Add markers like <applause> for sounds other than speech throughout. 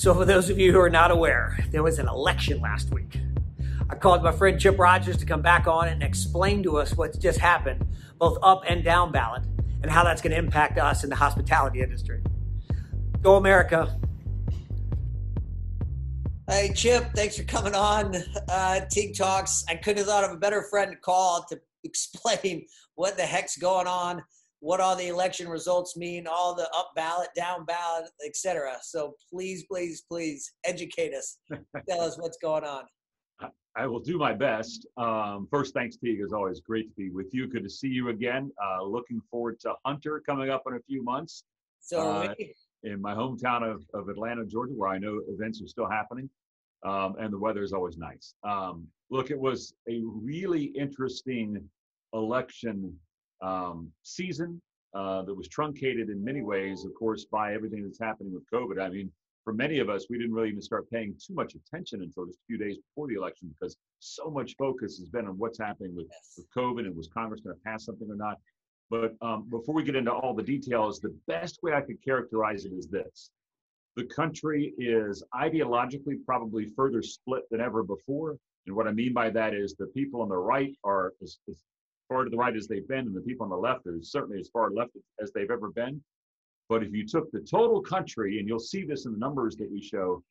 So, for those of you who are not aware, there was an election last week. I called my friend Chip Rogers to come back on and explain to us what's just happened, both up and down ballot, and how that's going to impact us in the hospitality industry. Go America. Hey, Chip, thanks for coming on uh, Teague Talks. I couldn't have thought of a better friend to call to <laughs> explain what the heck's going on what all the election results mean, all the up ballot, down ballot, etc. So please, please, please educate us. <laughs> Tell us what's going on. I will do my best. Um, first, thanks, Teague. It's always great to be with you. Good to see you again. Uh, looking forward to Hunter coming up in a few months. So, uh, in my hometown of, of Atlanta, Georgia, where I know events are still happening, um, and the weather is always nice. Um, look, it was a really interesting election um, season uh, that was truncated in many ways, of course, by everything that's happening with COVID. I mean, for many of us, we didn't really even start paying too much attention until just a few days before the election because so much focus has been on what's happening with, with COVID and was Congress going to pass something or not. But um, before we get into all the details, the best way I could characterize it is this the country is ideologically probably further split than ever before. And what I mean by that is the people on the right are as, as far to the right as they've been, and the people on the left are certainly as far left as they've ever been. But if you took the total country, and you'll see this in the numbers that we show,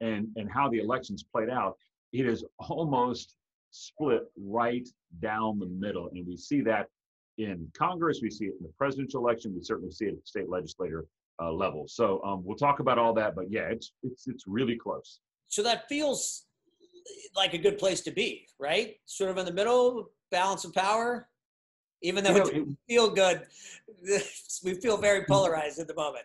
and and how the elections played out, it is almost split right down the middle, and we see that in Congress, we see it in the presidential election, we certainly see it at the state legislator uh, level. So um, we'll talk about all that, but yeah, it's it's it's really close. So that feels like a good place to be, right? Sort of in the middle, balance of power. Even though you know, it feel good, <laughs> we feel very polarized at the moment.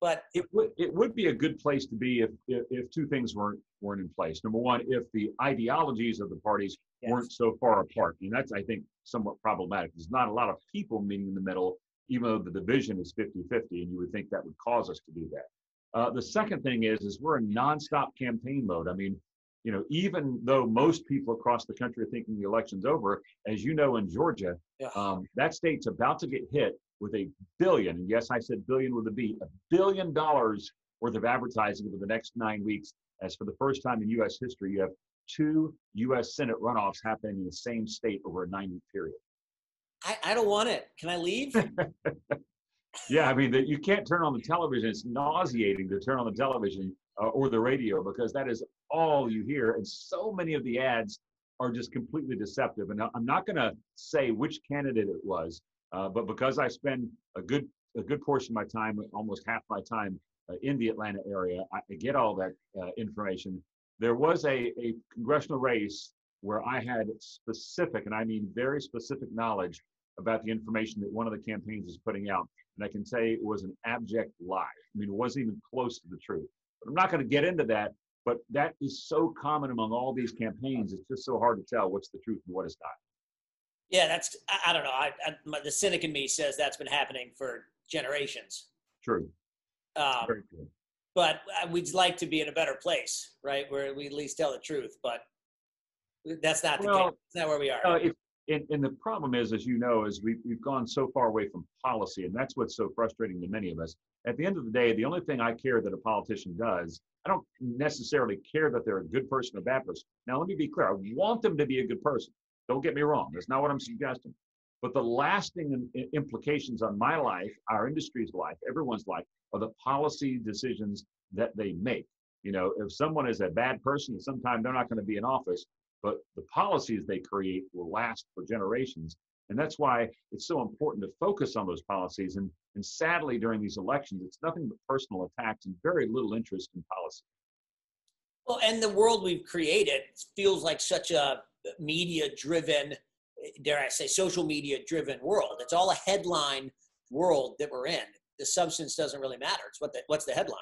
But it would it would be a good place to be if, if, if two things weren't weren't in place. Number one, if the ideologies of the parties yes. weren't so far apart, and that's I think somewhat problematic. There's not a lot of people meeting in the middle, even though the division is 50-50, and you would think that would cause us to do that. Uh, the second thing is, is we're in nonstop campaign mode. I mean, you know, even though most people across the country are thinking the election's over, as you know, in Georgia, yeah. um, that state's about to get hit with a billion, and yes, I said billion with a B, a billion dollars worth of advertising over the next nine weeks. As for the first time in U.S. history, you have two U.S. Senate runoffs happening in the same state over a nine-week period. I, I don't want it. Can I leave? <laughs> yeah, I mean, the, you can't turn on the television. It's nauseating to turn on the television uh, or the radio because that is all you hear. And so many of the ads are just completely deceptive. And I'm not going to say which candidate it was, uh, but because I spend a good a good portion of my time, almost half my time uh, in the Atlanta area, I, I get all that uh, information. There was a, a congressional race where I had specific, and I mean very specific knowledge about the information that one of the campaigns is putting out. And I can say it was an abject lie. I mean, it wasn't even close to the truth. But I'm not going to get into that. But that is so common among all these campaigns. It's just so hard to tell what's the truth and what is not. Yeah, that's I, I don't know. I, I, the cynic in me says that's been happening for generations. True. Um, Very true. But we'd like to be in a better place, right, where we at least tell the truth. But that's not the well, case. That's not where we are. Uh, if, and, and, the problem is, as you know, is we, we've gone so far away from policy, and that's what's so frustrating to many of us. At the end of the day, the only thing I care that a politician does, I don't necessarily care that they're a good person or bad person. Now, let me be clear. I want them to be a good person. Don't get me wrong. That's not what I'm suggesting. But the lasting implications on my life, our industry's life, everyone's life, are the policy decisions that they make. You know, if someone is a bad person, sometimes they're not going to be in office but the policies they create will last for generations. And that's why it's so important to focus on those policies. And, and sadly, during these elections, it's nothing but personal attacks and very little interest in policy. Well, and the world we've created feels like such a media driven, dare I say, social media driven world. It's all a headline world that we're in. The substance doesn't really matter. It's what the, what's the headline.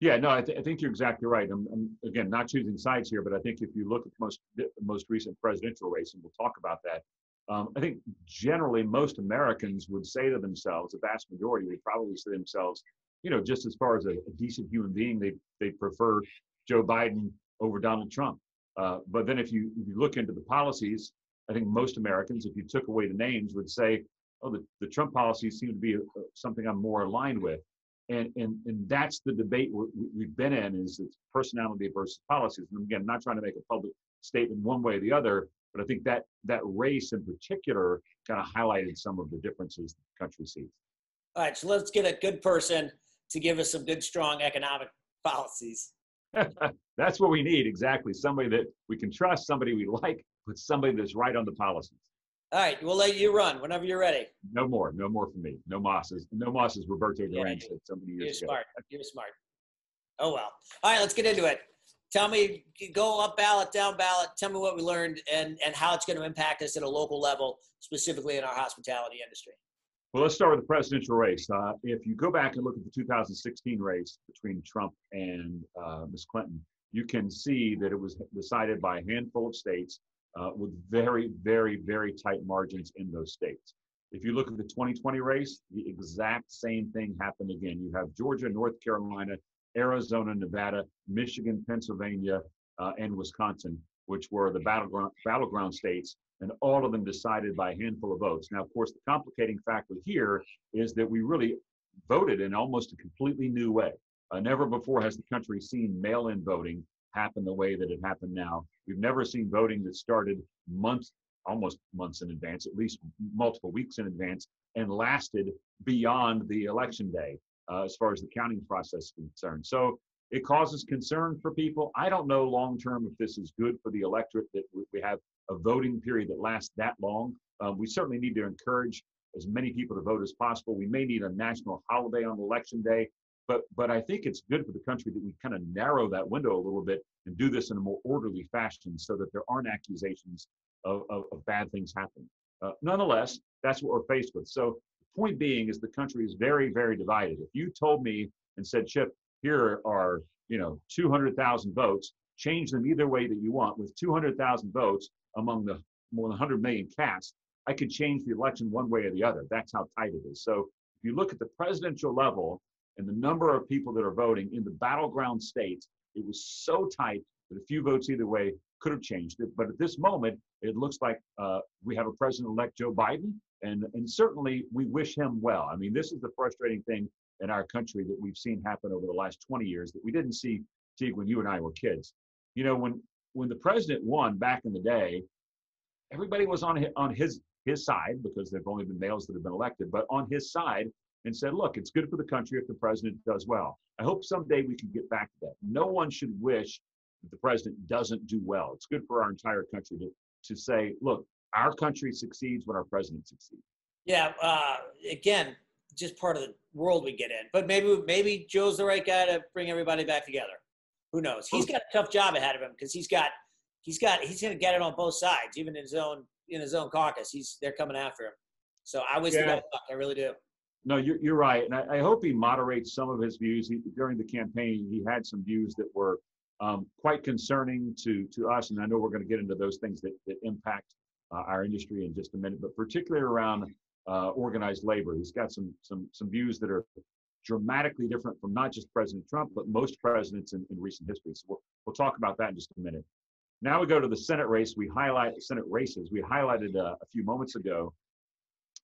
Yeah, no, I, th- I, think you're exactly right. I'm, I'm, again not choosing sides here, but I think if you look at the most the most recent presidential race, and we'll talk about that, um, I think generally most Americans would say to themselves, the vast majority would probably say to themselves, you know, just as far as a, a decent human being, they they prefer Joe Biden over Donald Trump. Uh, but then if you if you look into the policies, I think most Americans, if you took away the names, would say, oh, the, the Trump policies seem to be a, uh, a, something I'm more aligned with. and and and that's the debate we've been in is it's personality versus policies. And again, I'm not trying to make a public statement one way or the other, but I think that that race in particular kind of highlighted some of the differences the country sees. All right, so let's get a good person to give us some good, strong economic policies. <laughs> that's what we need exactly. Somebody that we can trust, somebody we like, but somebody that's right on the policies. All right, we'll let you run whenever you're ready. No more, no more for me. No mosses, no mosses. Roberto yeah, Duran said so many years you're ago. Smart. You're smart. Oh well. All right, let's get into it. Tell me, go up ballot, down ballot. Tell me what we learned and and how it's going to impact us at a local level, specifically in our hospitality industry. Well, let's start with the presidential race. Uh, if you go back and look at the 2016 race between Trump and uh, Ms. Clinton, you can see that it was decided by a handful of states uh, with very, very, very tight margins in those states. If you look at the 2020 race, the exact same thing happened again. You have Georgia, North Carolina, Arizona, Nevada, Michigan, Pennsylvania, uh, and Wisconsin, which were the battleground, battleground states, and all of them decided by a handful of votes. Now, of course, the complicating factor here is that we really voted in almost a completely new way. Uh, never before has the country seen mail in voting happen the way that it happened now. We've never seen voting that started months, almost months in advance, at least multiple weeks in advance, and lasted beyond the election day uh, as far as the counting process is concerned. So it causes concern for people. I don't know long term if this is good for the electorate that we have a voting period that lasts that long. Um, we certainly need to encourage as many people to vote as possible. We may need a national holiday on election day but but I think it's good for the country that we kind of narrow that window a little bit and do this in a more orderly fashion so that there aren't accusations of, of, of bad things happening. Uh, nonetheless, that's what we're faced with. So point being is the country is very, very divided. If you told me and said, Chip, here are you know 200,000 votes, change them either way that you want. With 200,000 votes among the more than 100 million cast, I could change the election one way or the other. That's how tight it is. So if you look at the presidential level, and the number of people that are voting in the battleground states, it was so tight that a few votes either way could have changed it. But at this moment, it looks like uh, we have a president-elect Joe Biden, and and certainly we wish him well. I mean, this is the frustrating thing in our country that we've seen happen over the last 20 years that we didn't see, Teague, when you and I were kids. You know, when when the president won back in the day, everybody was on his, on his his side because there've only been males that have been elected, but on his side and said, look, it's good for the country if the president does well. I hope someday we can get back to that. No one should wish that the president doesn't do well. It's good for our entire country to, to say, look, our country succeeds when our president succeeds. Yeah. Uh, again, just part of the world we get in. But maybe maybe Joe's the right guy to bring everybody back together. Who knows? He's got a tough job ahead of him because he's got he's got he's going to get it on both sides, even in his own in his own caucus. He's they're coming after him. So I wish yeah. best luck. I really do. No, you're, you're right. And I, I, hope he moderates some of his views. He, during the campaign, he had some views that were um, quite concerning to, to us. And I know we're going to get into those things that, that impact uh, our industry in just a minute, but particularly around uh, organized labor. He's got some, some, some views that are dramatically different from not just President Trump, but most presidents in, in recent history. So we'll, we'll talk about that in just a minute. Now we go to the Senate race. We highlight Senate races. We highlighted uh, a few moments ago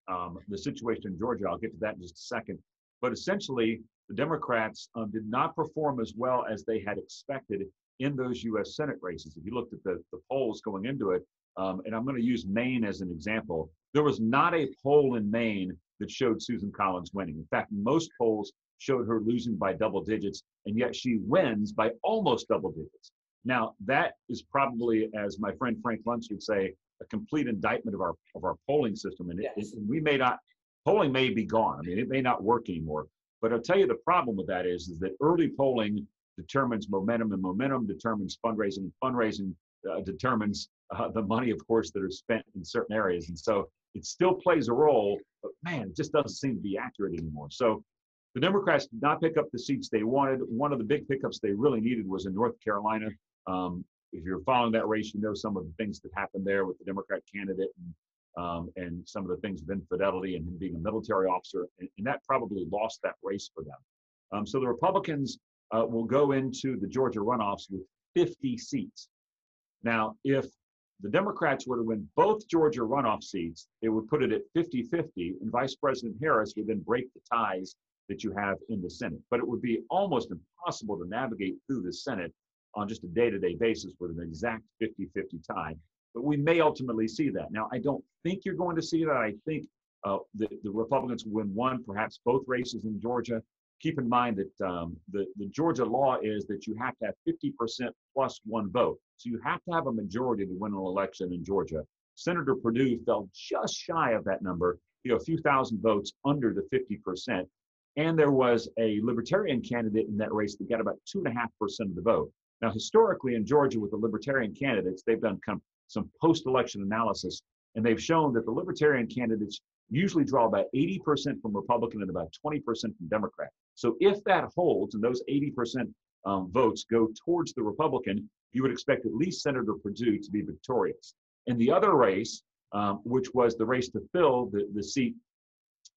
um, the situation in Georgia. I'll get to that in just a second. But essentially, the Democrats um, did not perform as well as they had expected in those U.S. Senate races. If you looked at the, the polls going into it, um, and I'm going to use Maine as an example, there was not a poll in Maine that showed Susan Collins winning. In fact, most polls showed her losing by double digits, and yet she wins by almost double digits. Now, that is probably, as my friend Frank Luntz would say, a complete indictment of our of our polling system, and, yes. it, it, we may not polling may be gone. I mean, it may not work anymore. But I'll tell you the problem with that is is that early polling determines momentum, and momentum determines fundraising, and fundraising uh, determines uh, the money, of course, that are spent in certain areas. And so it still plays a role, but man, it just doesn't seem to be accurate anymore. So the Democrats did not pick up the seats they wanted. One of the big pickups they really needed was in North Carolina. Um, if you're following that race, you know some of the things that happened there with the Democrat candidate and um, and some of the things of infidelity and him being a military officer, and, and that probably lost that race for them. Um, so the Republicans uh, will go into the Georgia runoffs with 50 seats. Now, if the Democrats were to win both Georgia runoff seats, it would put it at 50 50, and Vice President Harris would then break the ties that you have in the Senate. But it would be almost impossible to navigate through the Senate on just a day to day basis with an exact 50 50 tie. But we may ultimately see that. Now, I don't think you're going to see that. I think uh, the, the Republicans win one, perhaps both races in Georgia. Keep in mind that um, the, the Georgia law is that you have to have 50% plus one vote. So you have to have a majority to win an election in Georgia. Senator Perdue fell just shy of that number, you know, a few thousand votes under the 50%. And there was a libertarian candidate in that race that got about 2.5% of the vote. Now, historically in Georgia, with the libertarian candidates, they've done some post election analysis, and they've shown that the libertarian candidates usually draw about 80% from Republican and about 20% from Democrat. So if that holds and those 80% um, votes go towards the Republican, you would expect at least Senator Perdue to be victorious. In the other race, um, which was the race to fill the, the seat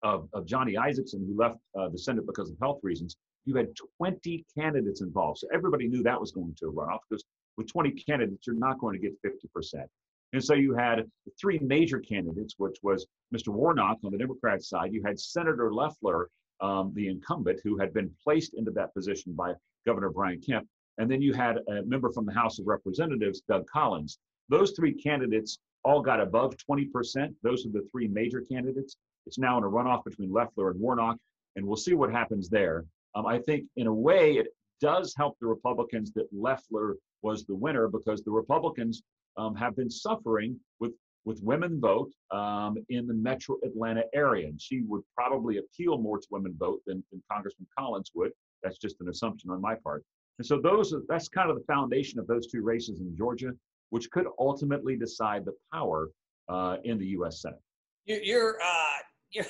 of, of Johnny Isakson, who left uh, the Senate because of health reasons, you had 20 candidates involved. So everybody knew that was going to run off because with 20 candidates, you're not going to get 50%. And so you had three major candidates, which was Mr. Warnock on the Democrat side. You had Senator Loeffler, um, the incumbent, who had been placed into that position by Governor Brian Kemp. And then you had a member from the House of Representatives, Doug Collins. Those three candidates all got above 20%. Those are the three major candidates. It's now in a runoff between Loeffler and Warnock, and we'll see what happens there. Um, I think, in a way, it does help the Republicans that Loeffler was the winner because the Republicans um, have been suffering with with women vote um, in the metro Atlanta area. And she would probably appeal more to women vote than, than Congressman Collins would. That's just an assumption on my part. And so those are, that's kind of the foundation of those two races in Georgia, which could ultimately decide the power uh, in the U.S. Senate. You're uh, you're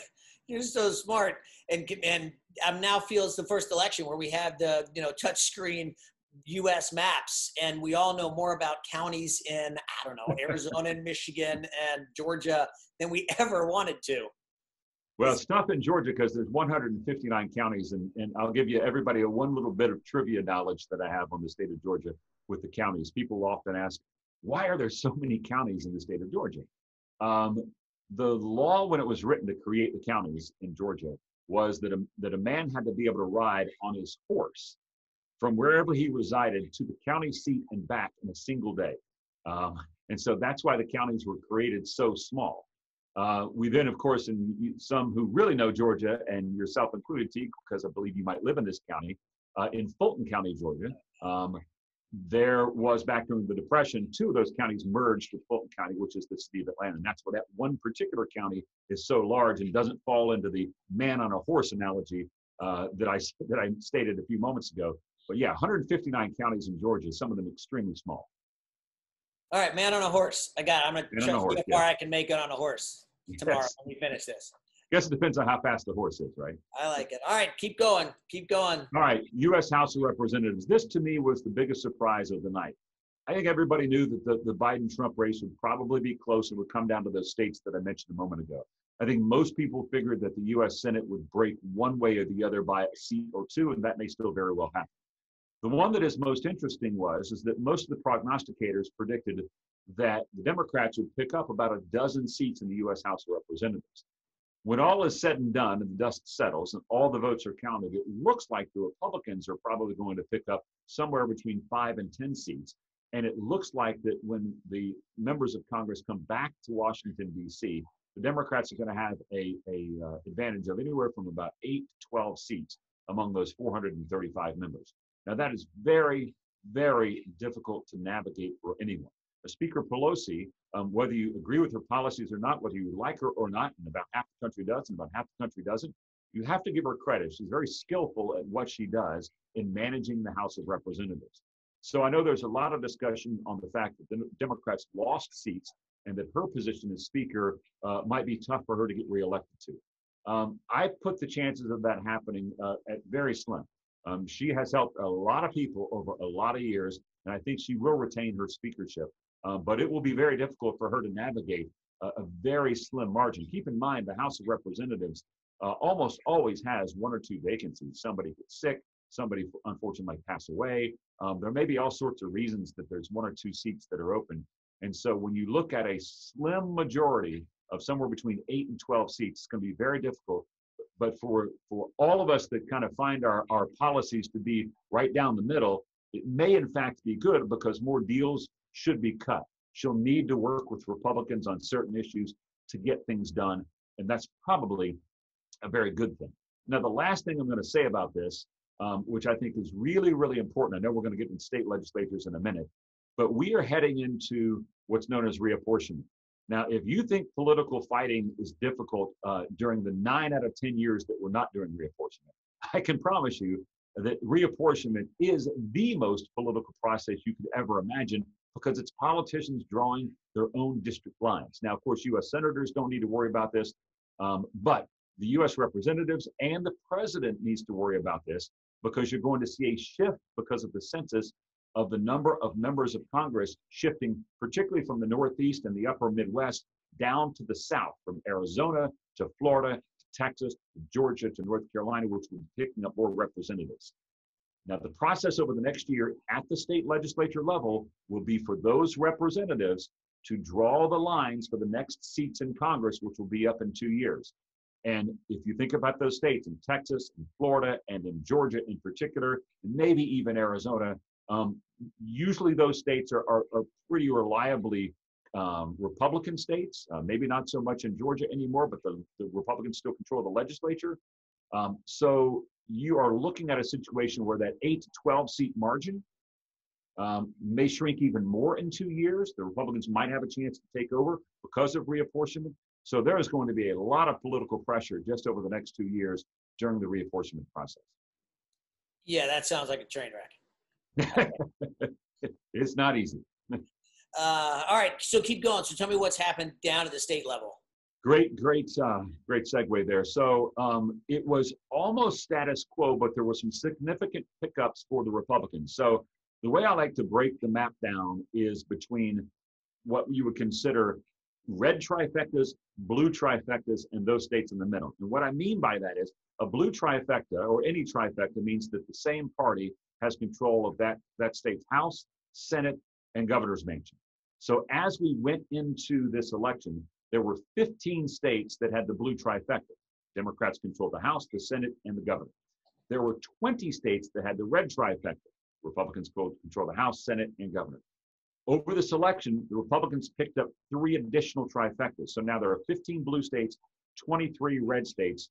you're so smart, and and I'm now feel it's the first election where we have the you know touch screen U.S. maps, and we all know more about counties in I don't know Arizona and Michigan and Georgia than we <laughs> ever wanted to. Well, stop in Georgia because there's 159 counties, and, and I'll give you everybody a one little bit of trivia knowledge that I have on the state of Georgia with the counties. People often ask, why are there so many counties in the state of Georgia? Um, the law, when it was written to create the counties in Georgia, was that a, that a man had to be able to ride on his horse from wherever he resided to the county seat and back in a single day. Um, and so that's why the counties were created so small. Uh, we then, of course, and some who really know Georgia, and yourself included, because I believe you might live in this county, uh, in Fulton County, Georgia, um, there was back during the Depression, two of those counties merged with Fulton County, which is the city of Atlanta. And that's why that one particular county is so large and doesn't fall into the man on a horse analogy uh, that I that I stated a few moments ago. But yeah, 159 counties in Georgia, some of them extremely small. All right, man on a horse. I got. It. I'm gonna try to see how far yeah. I can make it on a horse tomorrow yes. when we finish this. I Guess it depends on how fast the horse is, right? I like it. All right, keep going. Keep going. All right, U.S. House of Representatives. This to me was the biggest surprise of the night. I think everybody knew that the, the Biden Trump race would probably be close and would come down to those states that I mentioned a moment ago. I think most people figured that the U.S. Senate would break one way or the other by a seat or two, and that may still very well happen. The one that is most interesting was is that most of the prognosticators predicted that the Democrats would pick up about a dozen seats in the U.S. House of Representatives. When all is said and done and the dust settles and all the votes are counted, it looks like the Republicans are probably going to pick up somewhere between five and 10 seats. And it looks like that when the members of Congress come back to Washington, D.C., the Democrats are going to have a, a uh, advantage of anywhere from about 8 to 12 seats among those 435 members. Now, that is very, very difficult to navigate for anyone. Speaker Pelosi, um, whether you agree with her policies or not, whether you like her or not, and about half the country does and about half the country doesn't, you have to give her credit. She's very skillful at what she does in managing the House of Representatives. So I know there's a lot of discussion on the fact that the Democrats lost seats and that her position as Speaker uh, might be tough for her to get reelected to. Um, I put the chances of that happening uh, at very slim. Um, she has helped a lot of people over a lot of years, and I think she will retain her speakership. Uh, but it will be very difficult for her to navigate a, a, very slim margin. Keep in mind, the House of Representatives uh, almost always has one or two vacancies. Somebody gets sick, somebody unfortunately might pass away. Um, there may be all sorts of reasons that there's one or two seats that are open. And so when you look at a slim majority of somewhere between eight and 12 seats, it's going to be very difficult but for for all of us that kind of find our, our policies to be right down the middle, it may in fact be good because more deals should be cut. She'll need to work with Republicans on certain issues to get things done, and that's probably a very good thing. Now, the last thing I'm going to say about this, um, which I think is really, really important, I know we're going to get into state legislatures in a minute, but we are heading into what's known as reapportionment. Now, if you think political fighting is difficult uh, during the nine out of 10 years that we're not doing reapportionment, <laughs> I can promise you that reapportionment is the most political process you could ever imagine because it's politicians drawing their own district lines. Now, of course, U.S. senators don't need to worry about this, um, but the U.S. representatives and the president needs to worry about this because you're going to see a shift because of the census of the number of members of Congress shifting, particularly from the Northeast and the upper Midwest down to the South, from Arizona to Florida to Texas to Georgia to North Carolina, which will be picking up more representatives. Now, the process over the next year at the state legislature level will be for those representatives to draw the lines for the next seats in Congress, which will be up in two years. And if you think about those states in Texas and Florida and in Georgia in particular, and maybe even Arizona, um, usually those states are, are, are pretty reliably um, Republican states, uh, maybe not so much in Georgia anymore, but the, the Republicans still control the legislature. Um, so you are looking at a situation where that 8 to 12 seat margin um, may shrink even more in two years. The Republicans might have a chance to take over because of reapportionment. So there is going to be a lot of political pressure just over the next two years during the reapportionment process. Yeah, that sounds like a train wreck. <laughs> it's not easy. Uh, all right, so keep going. So tell me what's happened down at the state level. Great, great, uh, great segue there. So um, it was almost status quo, but there were some significant pickups for the Republicans. So the way I like to break the map down is between what you would consider red trifectas, blue trifectas, and those states in the middle. And what I mean by that is a blue trifecta or any trifecta means that the same party has control of that, that state's House, Senate, and governor's mansion. So as we went into this election, there were 15 states that had the blue trifecta. Democrats controlled the House, the Senate, and the governor. There were 20 states that had the red trifecta. Republicans control the House, Senate, and governor. Over this election, the Republicans picked up three additional trifectas. So now there are 15 blue states, 23 red states.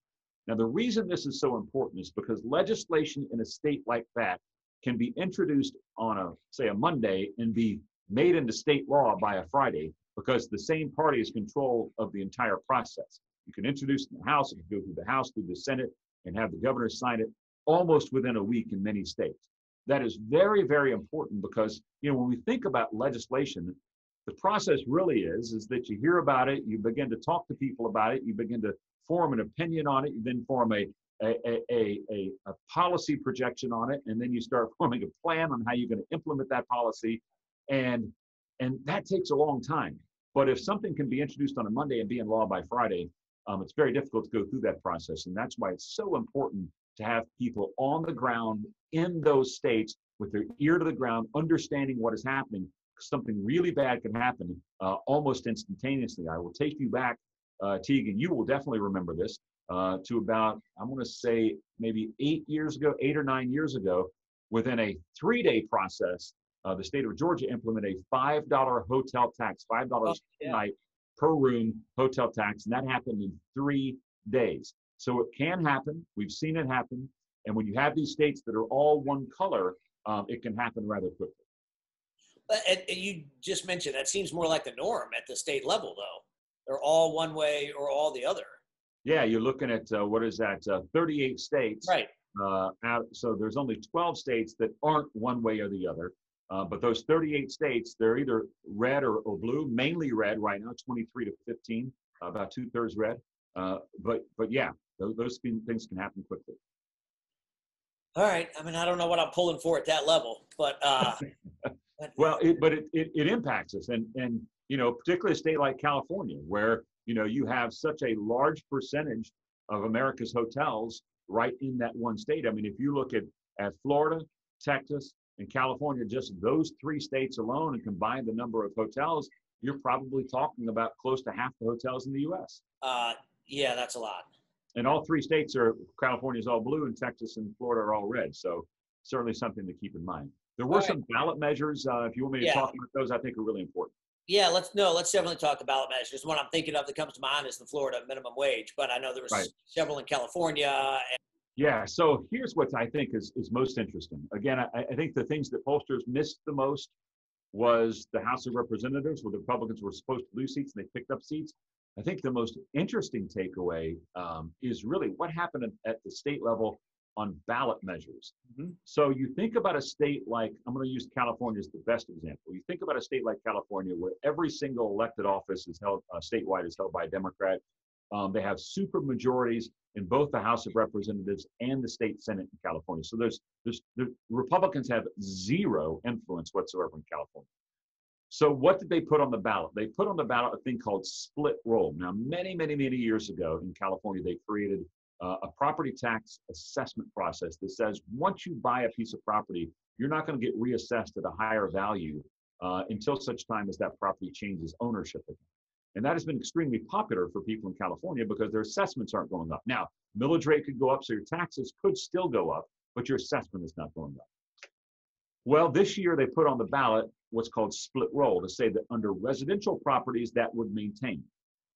Now, the reason this is so important is because legislation in a state like that can be introduced on a say a Monday and be made into state law by a Friday because the same party is control of the entire process. You can introduce in the House, it can go through the House, through the Senate, and have the governor sign it almost within a week in many states. That is very, very important because you know when we think about legislation, the process really is is that you hear about it, you begin to talk to people about it, you begin to form an opinion on it, you then form a a, a, a, a, policy projection on it, and then you start <laughs> forming a plan on how you're going to implement that policy, and and that takes a long time. But if something can be introduced on a Monday and be in law by Friday, um, it's very difficult to go through that process, and that's why it's so important to have people on the ground in those states with their ear to the ground, understanding what is happening. Something really bad can happen uh, almost instantaneously. I will take you back, uh, Tegan. You will definitely remember this uh, to about, I'm going to say maybe eight years ago, eight or nine years ago, within a three day process, uh, the state of Georgia implemented a $5 hotel tax, $5 oh, yeah. a night per room hotel tax, and that happened in three days. So it can happen. We've seen it happen. And when you have these states that are all one color, um, it can happen rather quickly. And you just mentioned that seems more like the norm at the state level, though. They're all one way or all the other. Yeah, you're looking at uh, what is that? Uh, 38 states. Right. Uh, out, so there's only 12 states that aren't one way or the other. Uh, but those 38 states, they're either red or, or blue, mainly red right now, 23 to 15, about two thirds red. Uh, but but yeah, those, those things can happen quickly. All right. I mean, I don't know what I'm pulling for at that level, but. Uh, <laughs> well, it, but it, it, it impacts us. And, and, you know, particularly a state like California, where you know you have such a large percentage of America's hotels right in that one state. I mean, if you look at at Florida, Texas, and California, just those three states alone, and combine the number of hotels, you're probably talking about close to half the hotels in the U.S. Uh, yeah, that's a lot. and all three states are California is all blue, and Texas and Florida are all red. So certainly something to keep in mind. There were right. some ballot measures. Uh, if you want me to Yeah. talk about those, I think are really important. Yeah, let's no, let's definitely talk ballot measures. One I'm thinking of that comes to mind is the Florida minimum wage, but I know there was Right. several in California. And, Yeah. So here's what I think is, is most interesting. Again, I, I think the things that pollsters missed the most was the House of Representatives, where the Republicans were supposed to lose seats and they picked up seats. I think the most interesting takeaway um, is really what happened at the state level on ballot measures. Mhm. So you think about a state like, I'm going to use California as the best example. You think about a state like California where every single elected office is held uh, statewide is held by a Democrat. Um, they have super majorities in both the House of Representatives and the state Senate in California. So there's, there's the Republicans have zero influence whatsoever in California. So what did they put on the ballot? They put on the ballot a thing called split roll. Now, many, many, many years ago in California, they created uh, a property tax assessment process that says once you buy a piece of property, you're not going to get reassessed at a higher value uh, until such time as that property changes ownership again. And that has been extremely popular for people in California because their assessments aren't going up. Now, millage rate could go up, so your taxes could still go up, but your assessment is not going up. Well, this year they put on the ballot what's called split roll to say that under residential properties that would maintain.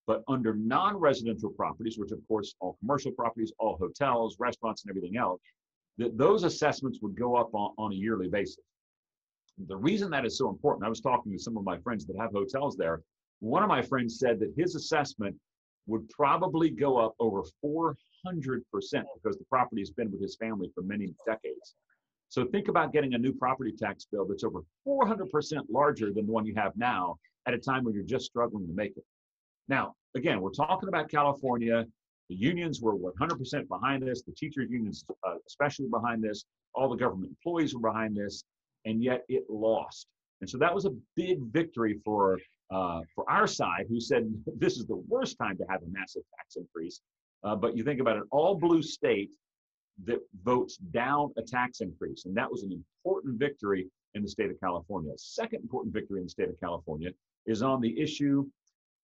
But under non-residential properties, which of course all commercial properties, all hotels, restaurants, and everything else, that those assessments would go up on, on a yearly basis. The reason that is so important, I was talking to some of my friends that have hotels there. One of my friends said that his assessment would probably go up over 400% because the property has been with his family for many decades. So think about getting a new property tax bill that's over 400% larger than the one you have now at a time when you're just struggling to make it. Now, again, we're talking about California. The unions were 100% behind this. The teachers unions, uh, especially behind this. All the government employees were behind this, and yet it lost. And so that was a big victory for uh, for our side, who said <laughs> this is the worst time to have a massive tax increase. Uh, but you think about an all blue state that votes down a tax increase, and that was an important victory in the state of California. Second important victory in the state of California is on the issue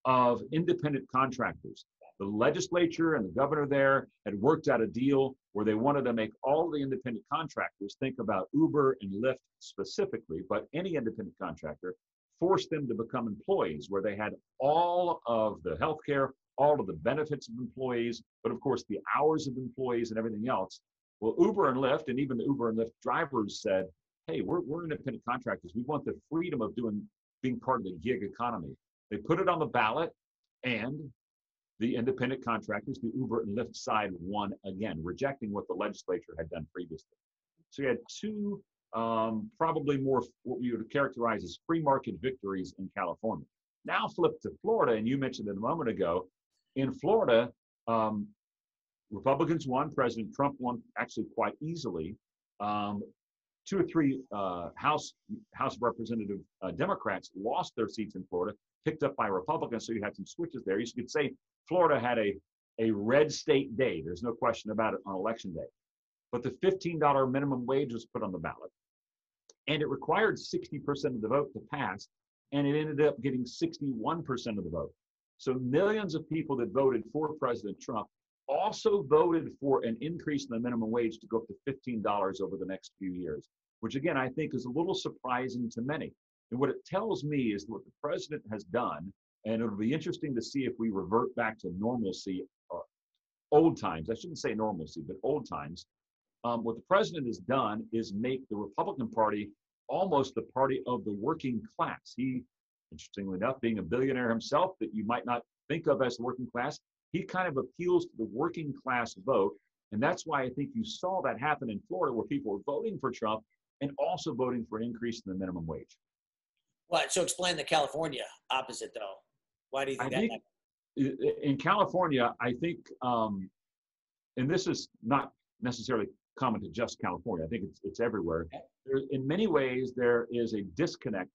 of independent contractors. The legislature and the governor there had worked out a deal where they wanted to make all the independent contractors think about Uber and Lyft specifically, but any independent contractor, force them to become employees where they had all of the health care, all of the benefits of employees, but of course the hours of employees and everything else. Well, Uber and Lyft, and even the Uber and Lyft drivers said, hey, we're, we're independent contractors. We want the freedom of doing being part of the gig economy. They put it on the ballot, and the independent contractors, the Uber and Lyft side, won again, rejecting what the legislature had done previously. So you had two, um, probably more what we would characterize as free market victories in California. Now flip to Florida, and you mentioned it a moment ago. In Florida, um, Republicans won. President Trump won actually quite easily. Um, two or three uh, House House of Representative uh, Democrats lost their seats in Florida, picked up by Republicans. So you had some switches there. You could say Florida had a a red state day. There's no question about it on election day. But the $15 minimum wage was put on the ballot, and it required 60% of the vote to pass, and it ended up getting 61% of the vote. So millions of people that voted for President Trump also voted for an increase in the minimum wage to go up to $15 over the next few years, which again, I think is a little surprising to many. And what it tells me is what the president has done, and it'll be interesting to see if we revert back to normalcy or old times. I shouldn't say normalcy, but old times. Um, what the president has done is make the Republican Party almost the party of the working class. He, interestingly enough, being a billionaire himself that you might not think of as the working class, he kind of appeals to the working class vote. And that's why I think you saw that happen in Florida, where people were voting for Trump and also voting for an increase in the minimum wage. What? So explain the California opposite, though. Why do you think I that? think in California, I think, um, and this is not necessarily common to just California. I think it's it's everywhere. There, in many ways, there is a disconnect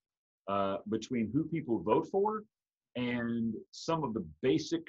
uh, between who people vote for and some of the basic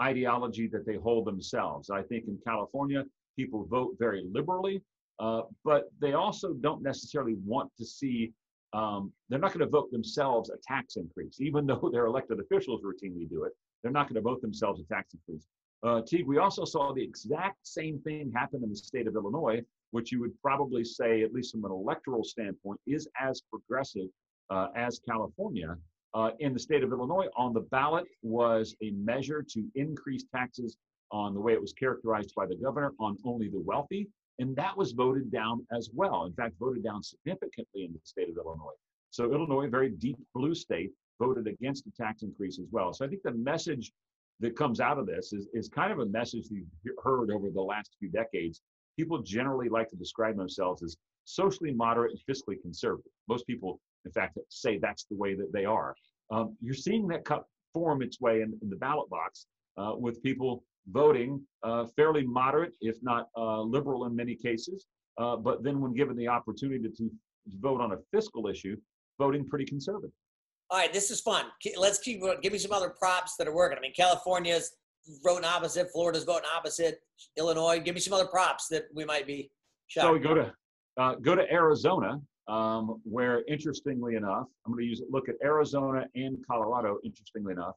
ideology that they hold themselves. I think in California, people vote very liberally, uh, but they also don't necessarily want to see. Um, they're not going to vote themselves a tax increase, even though <laughs> their elected officials routinely do it. They're not going to vote themselves a tax increase. Uh, Teague, we also saw the exact same thing happen in the state of Illinois, which you would probably say, at least from an electoral standpoint, is as progressive uh, as California. Uh, in the state of Illinois, on the ballot was a measure to increase taxes on the way it was characterized by the governor on only the wealthy, and that was voted down as well. In fact, voted down significantly in the state of Illinois. So Illinois, very deep blue state, voted against the tax increase as well. So I think the message that comes out of this is, is kind of a message you've heard over the last few decades. People generally like to describe themselves as socially moderate and fiscally conservative. Most people, in fact, say that's the way that they are. Um, you're seeing that form its way in, in the ballot box uh, with people voting uh, fairly moderate, if not uh, liberal in many cases. Uh, but then, when given the opportunity to, to vote on a fiscal issue, voting pretty conservative. All right, this is fun. Let's keep. Give me some other props that are working. I mean, California's voting opposite, Florida's voting opposite, Illinois. Give me some other props that we might be. Shocked. So we go to uh, go to Arizona, um, where interestingly enough, I'm going to use look at Arizona and Colorado. Interestingly enough,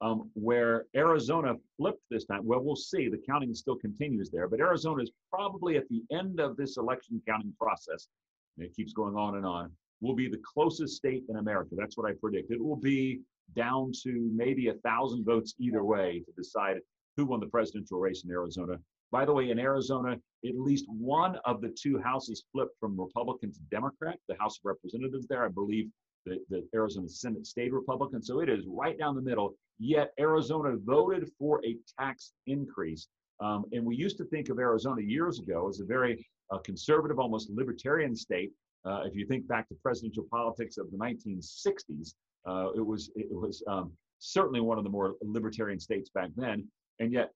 um, where Arizona flipped this time. Well, we'll see. The counting still continues there, but Arizona is probably at the end of this election counting process. And it keeps going on and on. Will be the closest state in America. That's what I predict. It will be down to maybe a thousand votes either way to decide who won the presidential race in Arizona. By the way, in Arizona, at least one of the two houses flipped from Republican to Democrat. The House of Representatives there, I believe, the, the Arizona Senate stayed Republican. So it is right down the middle. Yet Arizona voted for a tax increase. Um, and we used to think of Arizona years ago as a very uh, conservative, almost libertarian state. Uh, if you think back to presidential politics of the 1960s, uh, it was it was um, certainly one of the more libertarian states back then. And yet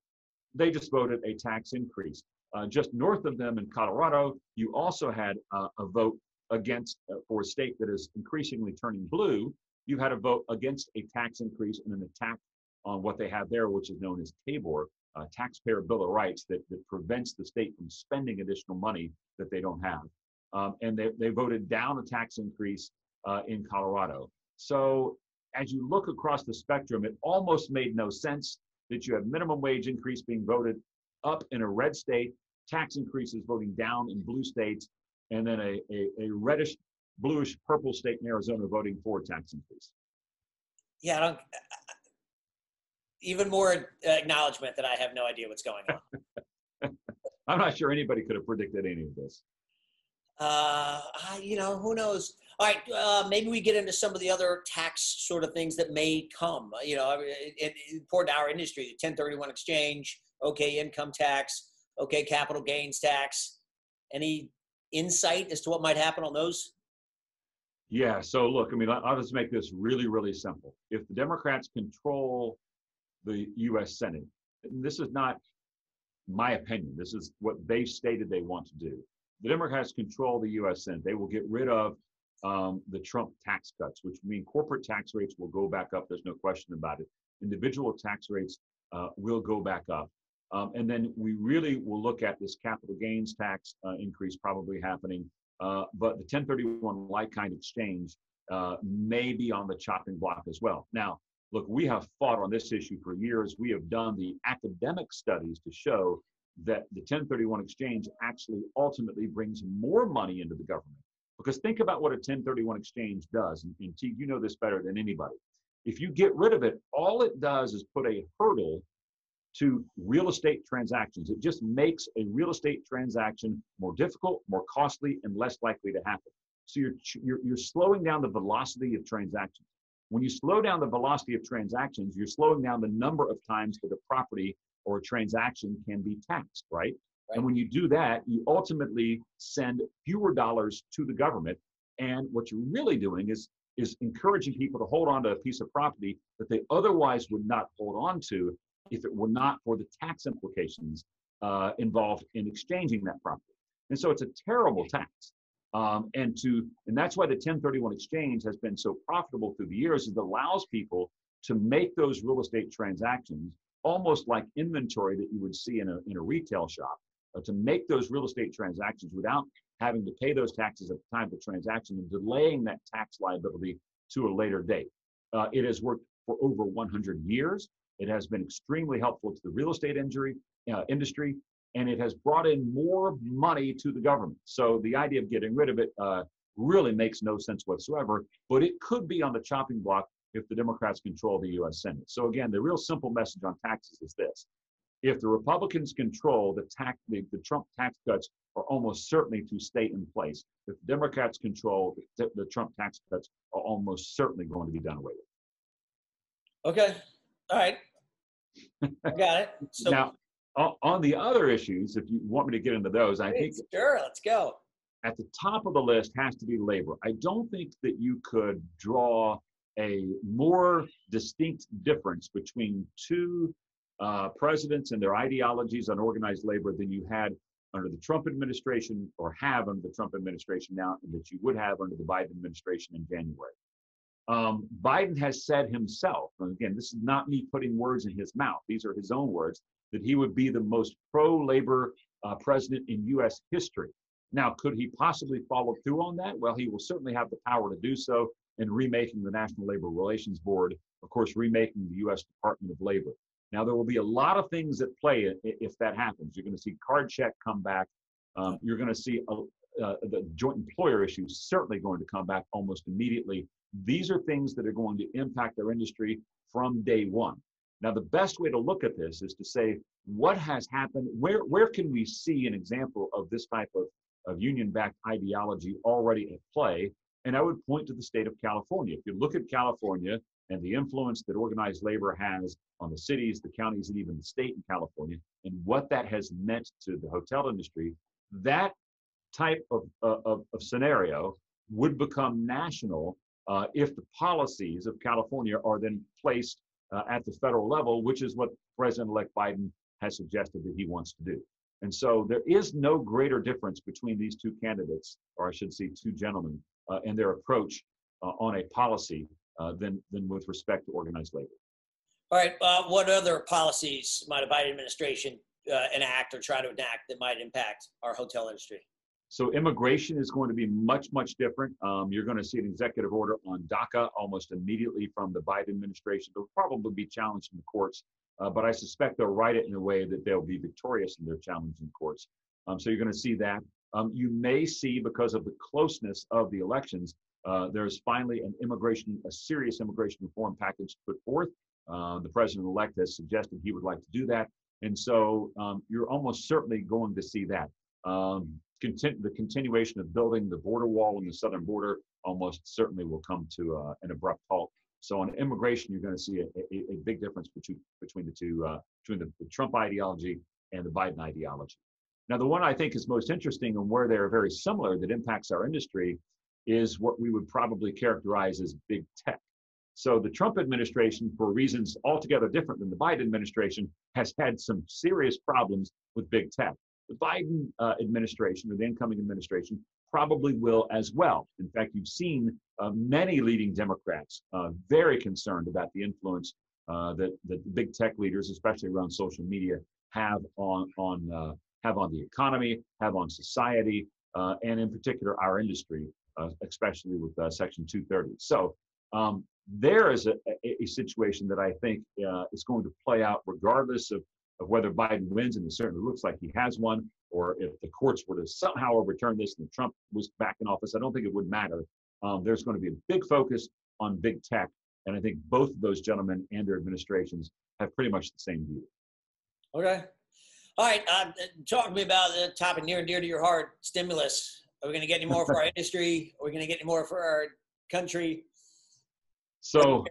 they just voted a tax increase. Uh, just north of them in Colorado, you also had uh, a vote against uh, for a state that is increasingly turning blue, you had a vote against a tax increase and an attack on what they have there, which is known as TABOR, a taxpayer bill of rights that, that prevents the state from spending additional money that they don't have. Um, and they, they voted down a tax increase uh, in Colorado. So as you look across the spectrum, it almost made no sense that you have minimum wage increase being voted up in a red state, tax increases voting down in blue states, and then a, a, a reddish, bluish purple state in Arizona voting for tax increase. Yeah, I don't. Even more acknowledgement that I have no idea what's going on. <laughs> I'm not sure anybody could have predicted any of this. Uh, you know, who knows? All right, uh, maybe we get into some of the other tax sort of things that may come. You know, it, it, important to our industry: the 1031 exchange, okay, income tax, okay, capital gains tax. Any insight as to what might happen on those? Yeah. So look, I mean, I'll just make this really, really simple. If the Democrats control the U.S. Senate, this is not my opinion. This is what they stated they want to do. The Democrats control the U.S. Senate. They will get rid of um, the Trump tax cuts, which mean corporate tax rates will go back up. There's no question about it. Individual tax rates uh, will go back up. Um, and then we really will look at this capital gains tax uh, increase probably happening. Uh, but the 1031 like kind exchange uh, may be on the chopping block as well. Now, look, we have fought on this issue for years. We have done the academic studies to show that the 1031 exchange actually ultimately brings more money into the government. Because think about what a 1031 exchange does, and, and T, you know this better than anybody. If you get rid of it, all it does is put a hurdle to real estate transactions. It just makes a real estate transaction more difficult, more costly, and less likely to happen. So you're, you're, you're slowing down the velocity of transactions. When you slow down the velocity of transactions, you're slowing down the number of times that a property or a transaction can be taxed, right? right? And when you do that, you ultimately send fewer dollars to the government. And what you're really doing is is encouraging people to hold on to a piece of property that they otherwise would not hold on to if it were not for the tax implications uh, involved in exchanging that property. And so it's a terrible tax. Um, and to and that's why the 1031 exchange has been so profitable through the years. Is it allows people to make those real estate transactions almost like inventory that you would see in a in a retail shop. Uh, to make those real estate transactions without having to pay those taxes at the time of the transaction and delaying that tax liability to a later date. Uh, it has worked for over 100 years. It has been extremely helpful to the real estate injury, uh, industry, and it has brought in more money to the government. So the idea of getting rid of it uh, really makes no sense whatsoever, but it could be on the chopping block if the Democrats control the US Senate. So again, the real simple message on taxes is this. If the Republicans control the tax, the, the Trump tax cuts are almost certainly to stay in place. If the Democrats control the, the Trump tax cuts are almost certainly going to be done away with. Okay. All right. Got it. <laughs> So now, on the other issues, if you want me to get into those, I think sure, let's go. At the top of the list has to be labor. I don't think that you could draw a more distinct difference between two uh, presidents and their ideologies on organized labor than you had under the Trump administration or have under the Trump administration now, and that you would have under the Biden administration in January. Um, Biden has said himself, and again, this is not me putting words in his mouth, these are his own words, that he would be the most pro labor uh, president in US history. Now, could he possibly follow through on that? Well, he will certainly have the power to do so in remaking the National Labor Relations Board, of course, remaking the US Department of Labor. Now, there will be a lot of things at play if that happens. You're going to see card check come back. Um, you're going to see a, uh, the joint employer issue is certainly going to come back almost immediately. These are things that are going to impact our industry from day one. Now, the best way to look at this is to say, what has happened? Where, where can we see an example of this type of, of union backed ideology already at play? And I would point to the state of California. If you look at California and the influence that organized labor has on the cities, the counties, and even the state in California, and what that has meant to the hotel industry, that type of, uh, of, of, scenario would become national uh, if the policies of California are then placed uh, at the federal level, which is what President-elect Biden has suggested that he wants to do. And so there is no greater difference between these two candidates, or I should say two gentlemen, uh, and their approach uh, on a policy uh, than, than with respect to organized labor. All right. What other policies might a Biden administration enact or try to enact that might impact our hotel industry? So immigration is going to be much, much different. Um, you're going to see an executive order on DACA almost immediately from the Biden administration. They'll probably be challenged in the courts, uh, but I suspect they'll write it in a way that they'll be victorious in their challenge in courts. Um, so you're going to see that. Um, you may see, because of the closeness of the elections, uh, there's finally an immigration, a serious immigration reform package put forth. Uh, the president-elect has suggested he would like to do that, and so um, you're almost certainly going to see that. Um, the continuation of building the border wall on the southern border almost certainly will come to uh, an abrupt halt. So on immigration, you're going to see a, a, a big difference between between the two, uh, between the, the, Trump ideology and the Biden ideology. Now, the one I think is most interesting and where they're very similar that impacts our industry is what we would probably characterize as big tech. So the Trump administration, for reasons altogether different than the Biden administration, has had some serious problems with big tech. The Biden uh, administration or the incoming administration probably will as well. In fact, you've seen uh, many leading Democrats uh, very concerned about the influence uh, that, that the big tech leaders, especially around social media, have on on uh, have on the economy, have on society, uh, and in particular our industry, especially with Section 230. So um, there is a, a, a, situation that I think is going to play out regardless of of whether Biden wins, and it certainly looks like he has won, or if the courts were to somehow overturn this and Trump was back in office, I don't think it would matter. Um, there's going to be a big focus on big tech, and I think both of those gentlemen and their administrations have pretty much the same view. Okay. All right. Uh, talk to me about the topic near and dear to your heart stimulus. Are we going to get any more for our <laughs> industry? Are we going to get any more for our country? So,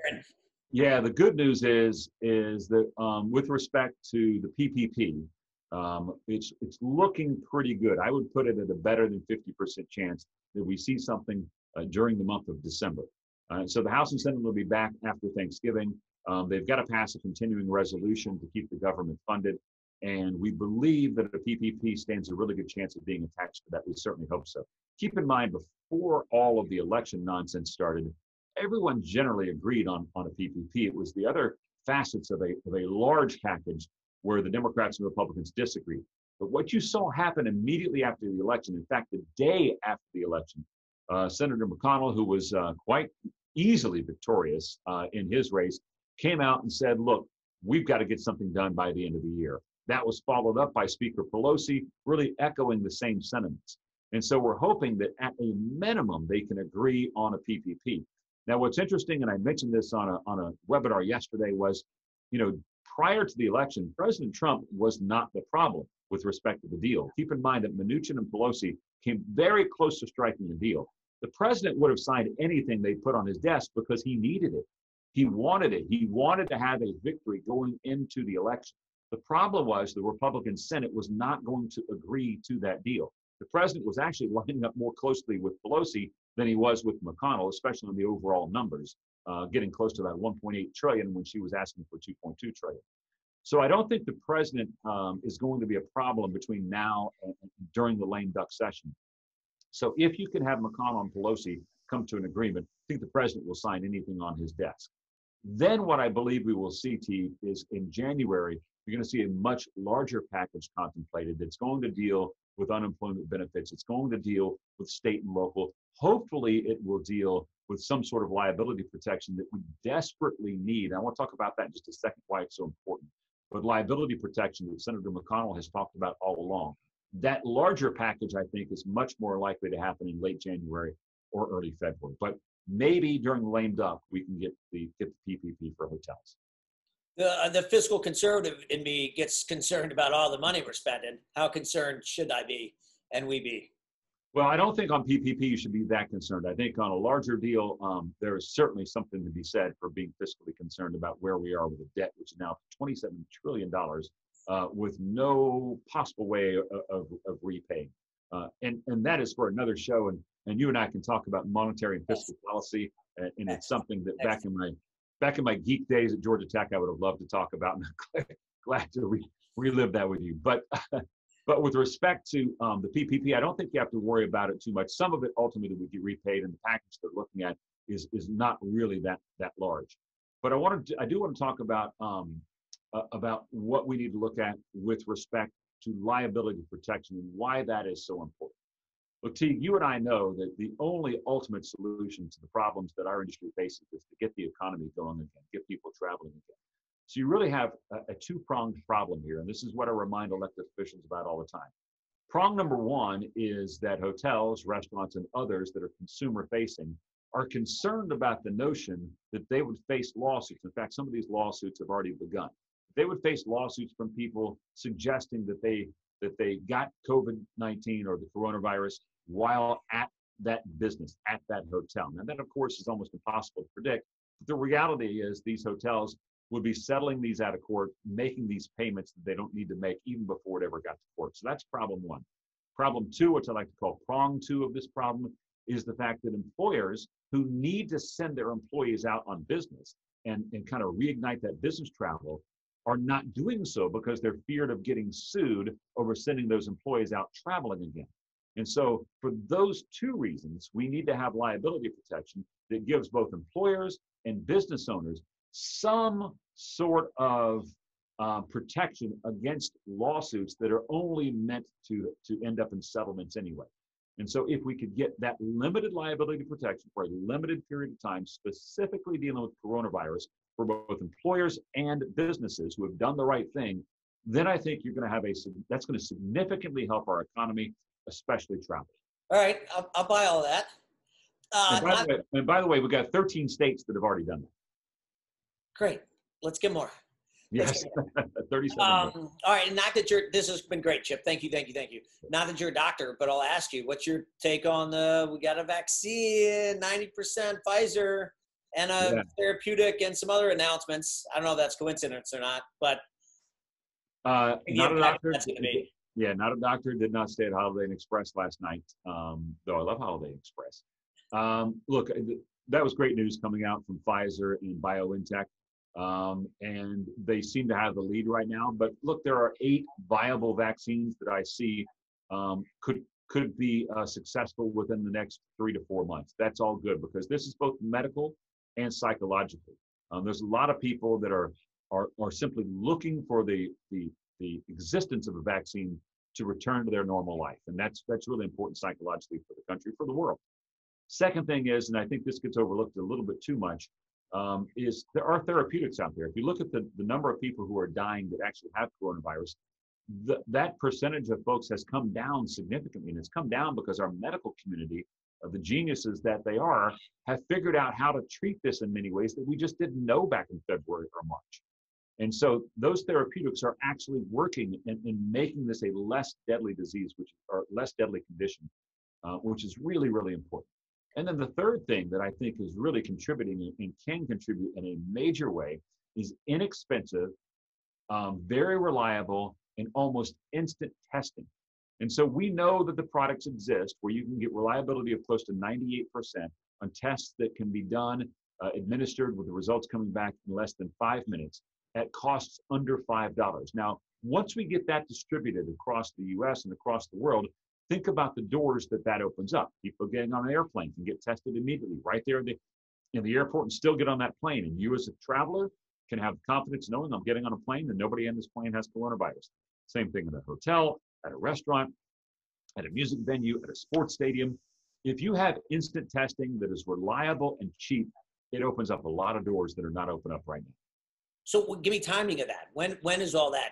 yeah, the good news is is that um, with respect to the PPP, um, it's it's looking pretty good. I would put it at a better than 50% chance that we see something uh, during the month of December. Uh, so the House and Senate will be back after Thanksgiving. Um, they've got to pass a continuing resolution to keep the government funded, and we believe that a PPP stands a really good chance of being attached to that. We certainly hope so. Keep in mind, before all of the election nonsense started, everyone generally agreed on, on a PPP. It was the other facets of a, of a large package where the Democrats and Republicans disagreed. But what you saw happen immediately after the election, in fact, the day after the election, uh, Senator McConnell, who was uh, quite easily victorious uh, in his race, came out and said, look, we've got to get something done by the end of the year. That was followed up by Speaker Pelosi, really echoing the same sentiments. And so we're hoping that at a minimum, they can agree on a PPP. Now, what's interesting, and I mentioned this on a, on a webinar yesterday, was, you know, prior to the election, President Trump was not the problem with respect to the deal. Keep in mind that Mnuchin and Pelosi came very close to striking a deal. The president would have signed anything they put on his desk because he needed it. He wanted it. He wanted to have a victory going into the election. The problem was the Republican Senate was not going to agree to that deal. The president was actually lining up more closely with Pelosi than he was with McConnell, especially on the overall numbers, uh, getting close to that 1.8 trillion when she was asking for 2.2 trillion. So I don't think the president um, is going to be a problem between now and, during the lame duck session. So if you can have McConnell and Pelosi come to an agreement, I think the president will sign anything on his desk. Then what I believe we will see, T, is in January, you're going to see a much larger package contemplated that's going to deal with unemployment benefits. It's going to deal with state and local. Hopefully, it will deal with some sort of liability protection that we desperately need. I want to talk about that in just a second, why it's so important. But liability protection that Senator McConnell has talked about all along. That larger package, I think, is much more likely to happen in late January or early February. But maybe during lame duck, we can get the get the PPP for hotels. The, uh, the fiscal conservative in me gets concerned about all the money we're spending. How concerned should I be and we be? Well, I don't think on PPP you should be that concerned. I think on a larger deal, um, there is certainly something to be said for being fiscally concerned about where we are with the debt, which is now $27 trillion, uh, with no possible way of, of, of repaying. Uh, and, and that is for another show. And, and you and I can talk about monetary and fiscal policy. And, and it's something that back in my back in my geek days at Georgia Tech, I would have loved to talk about. And I'm <laughs> glad to re- relive that with you. But <laughs> but with respect to um, the PPP, I don't think you have to worry about it too much. Some of it ultimately would get repaid, and the package they're looking at is is not really that that large. But I wanted to, I do want to talk about um, uh, about what we need to look at with respect to liability protection and why that is so important. Look, Teague, you and I know that the only ultimate solution to the problems that our industry faces is to get the economy going again, get people traveling again. So you really have a, a two-pronged problem here, and this is what I remind elected officials about all the time. Prong number one is that hotels, restaurants, and others that are consumer-facing are concerned about the notion that they would face lawsuits. In fact, some of these lawsuits have already begun. They would face lawsuits from people suggesting that they that they got COVID-19 or the coronavirus while at that business, at that hotel. Now, that, of course, is almost impossible to predict. But the reality is these hotels would be settling these out of court, making these payments that they don't need to make even before it ever got to court. So that's problem one. Problem two, which I like to call prong two of this problem, is the fact that employers who need to send their employees out on business and, and kind of reignite that business travel are not doing so because they're feared of getting sued over sending those employees out traveling again. And so, for those two reasons, we need to have liability protection that gives both employers and business owners some sort of uh, protection against lawsuits that are only meant to, to end up in settlements anyway. And so, if we could get that limited liability protection for a limited period of time, specifically dealing with coronavirus for both employers and businesses who have done the right thing, then I think you're going to have a that's going to significantly help our economy especially travel. All right, I'll, I'll buy all that. Uh, and, by way, and, by the way, we've got 13 states that have already done that. Great. Let's get more. Yes, <laughs> 37. Um, all right, not that you're. This has been great, Chip. Thank you, thank you, thank you. Not that you're a doctor, but I'll ask you, what's your take on the? We got a vaccine, 90% Pfizer, and a yeah. therapeutic, and some other announcements. I don't know if that's coincidence or not, but uh, not a doctor. Yeah, not a doctor. Did not stay at Holiday Inn Express last night. Um, though I love Holiday Inn Express. Um, look, that was great news coming out from Pfizer and BioNTech. Um, and they seem to have the lead right now. But look, there are eight viable vaccines that I see um, could could be uh, successful within the next three to four months. That's all good because this is both medical and psychological. Um, there's a lot of people that are are, are simply looking for the, the the existence of a vaccine to return to their normal life. And that's that's really important psychologically for the country, for the world. Second thing is, and I think this gets overlooked a little bit too much, um, is there are therapeutics out there. If you look at the, the number of people who are dying that actually have coronavirus, the, that percentage of folks has come down significantly. And it's come down because our medical community, of the geniuses that they are, have figured out how to treat this in many ways that we just didn't know back in February or March. And so those therapeutics are actually working in, in making this a less deadly disease, which or less deadly condition, uh, which is really, really important. And then the third thing that I think is really contributing and can contribute in a major way is inexpensive, um, very reliable, and almost instant testing. And so we know that the products exist where you can get reliability of close to 98% on tests that can be done, uh, administered with the results coming back in less than five minutes at costs under $5. Now, once we get that distributed across the US and across the world, think about the doors that that opens up. People getting on an airplane can get tested immediately right there in the, in the airport and still get on that plane. And you, as a traveler, can have confidence knowing I'm getting on a plane and nobody in this plane has coronavirus. Same thing in a hotel, at a restaurant, at a music venue, at a sports stadium. If you have instant testing that is reliable and cheap, it opens up a lot of doors that are not open up right now. So give me timing of that. When when is all that?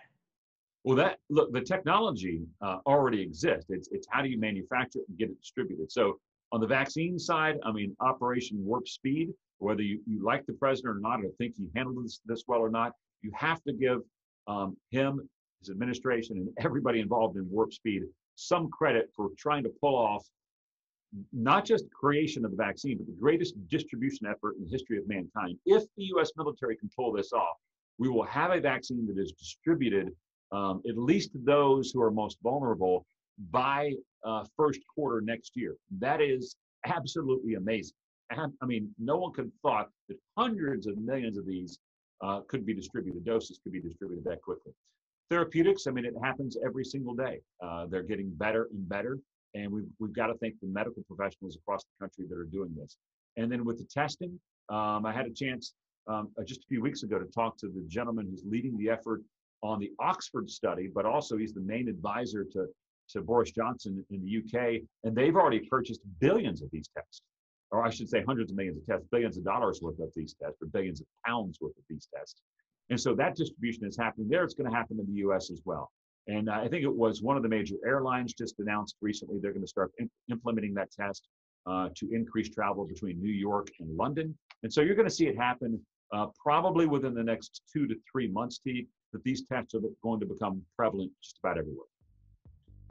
Well, that look, the technology uh, already exists. It's it's how do you manufacture it and get it distributed. So on the vaccine side, I mean, Operation Warp Speed. Whether you, you like the president or not, or think he handled this, this well or not, you have to give um, him, his administration, and everybody involved in Warp Speed some credit for trying to pull off not just creation of the vaccine, but the greatest distribution effort in the history of mankind. If the U.S. military can pull this off, we will have a vaccine that is distributed um, at least to those who are most vulnerable by uh, first quarter next year. That is absolutely amazing. I mean, no one could have thought that hundreds of millions of these uh, could be distributed, doses could be distributed that quickly. Therapeutics, I mean, it happens every single day. Uh, they're getting better and better. And we've, we've got to thank the medical professionals across the country that are doing this. And then with the testing, um, I had a chance um, uh, just a few weeks ago to talk to the gentleman who's leading the effort on the Oxford study, but also he's the main advisor to, to Boris Johnson in the UK. And they've already purchased billions of these tests, or I should say hundreds of millions of tests, billions of dollars worth of these tests, or billions of pounds worth of these tests. And so that distribution is happening there. It's going to happen in the US as well. And uh, I think it was one of the major airlines just announced recently they're going to start imp- implementing that test uh, to increase travel between New York and London. And so you're going to see it happen uh, probably within the next two to three months, T, that these tests are going to become prevalent just about everywhere.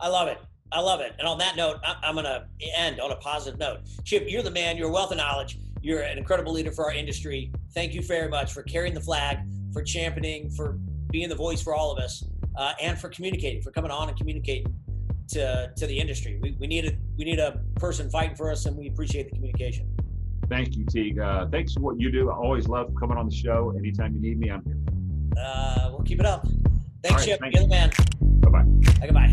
I love it. I love it. And on that note, I'm going to end on a positive note. Chip, you're the man. You're wealth of knowledge. You're an incredible leader for our industry. Thank you very much for carrying the flag, for championing, for being the voice for all of us uh, and for communicating, for coming on and communicating to, to the industry. We, we, need a, we need a person fighting for us, and we appreciate the communication. Thank you, Teague. Uh, thanks for what you do. I always love coming on the show. Anytime you need me, I'm here. Uh, we'll keep it up. Thanks, right, Chip. Thank You're the man. Bye-bye. Goodbye.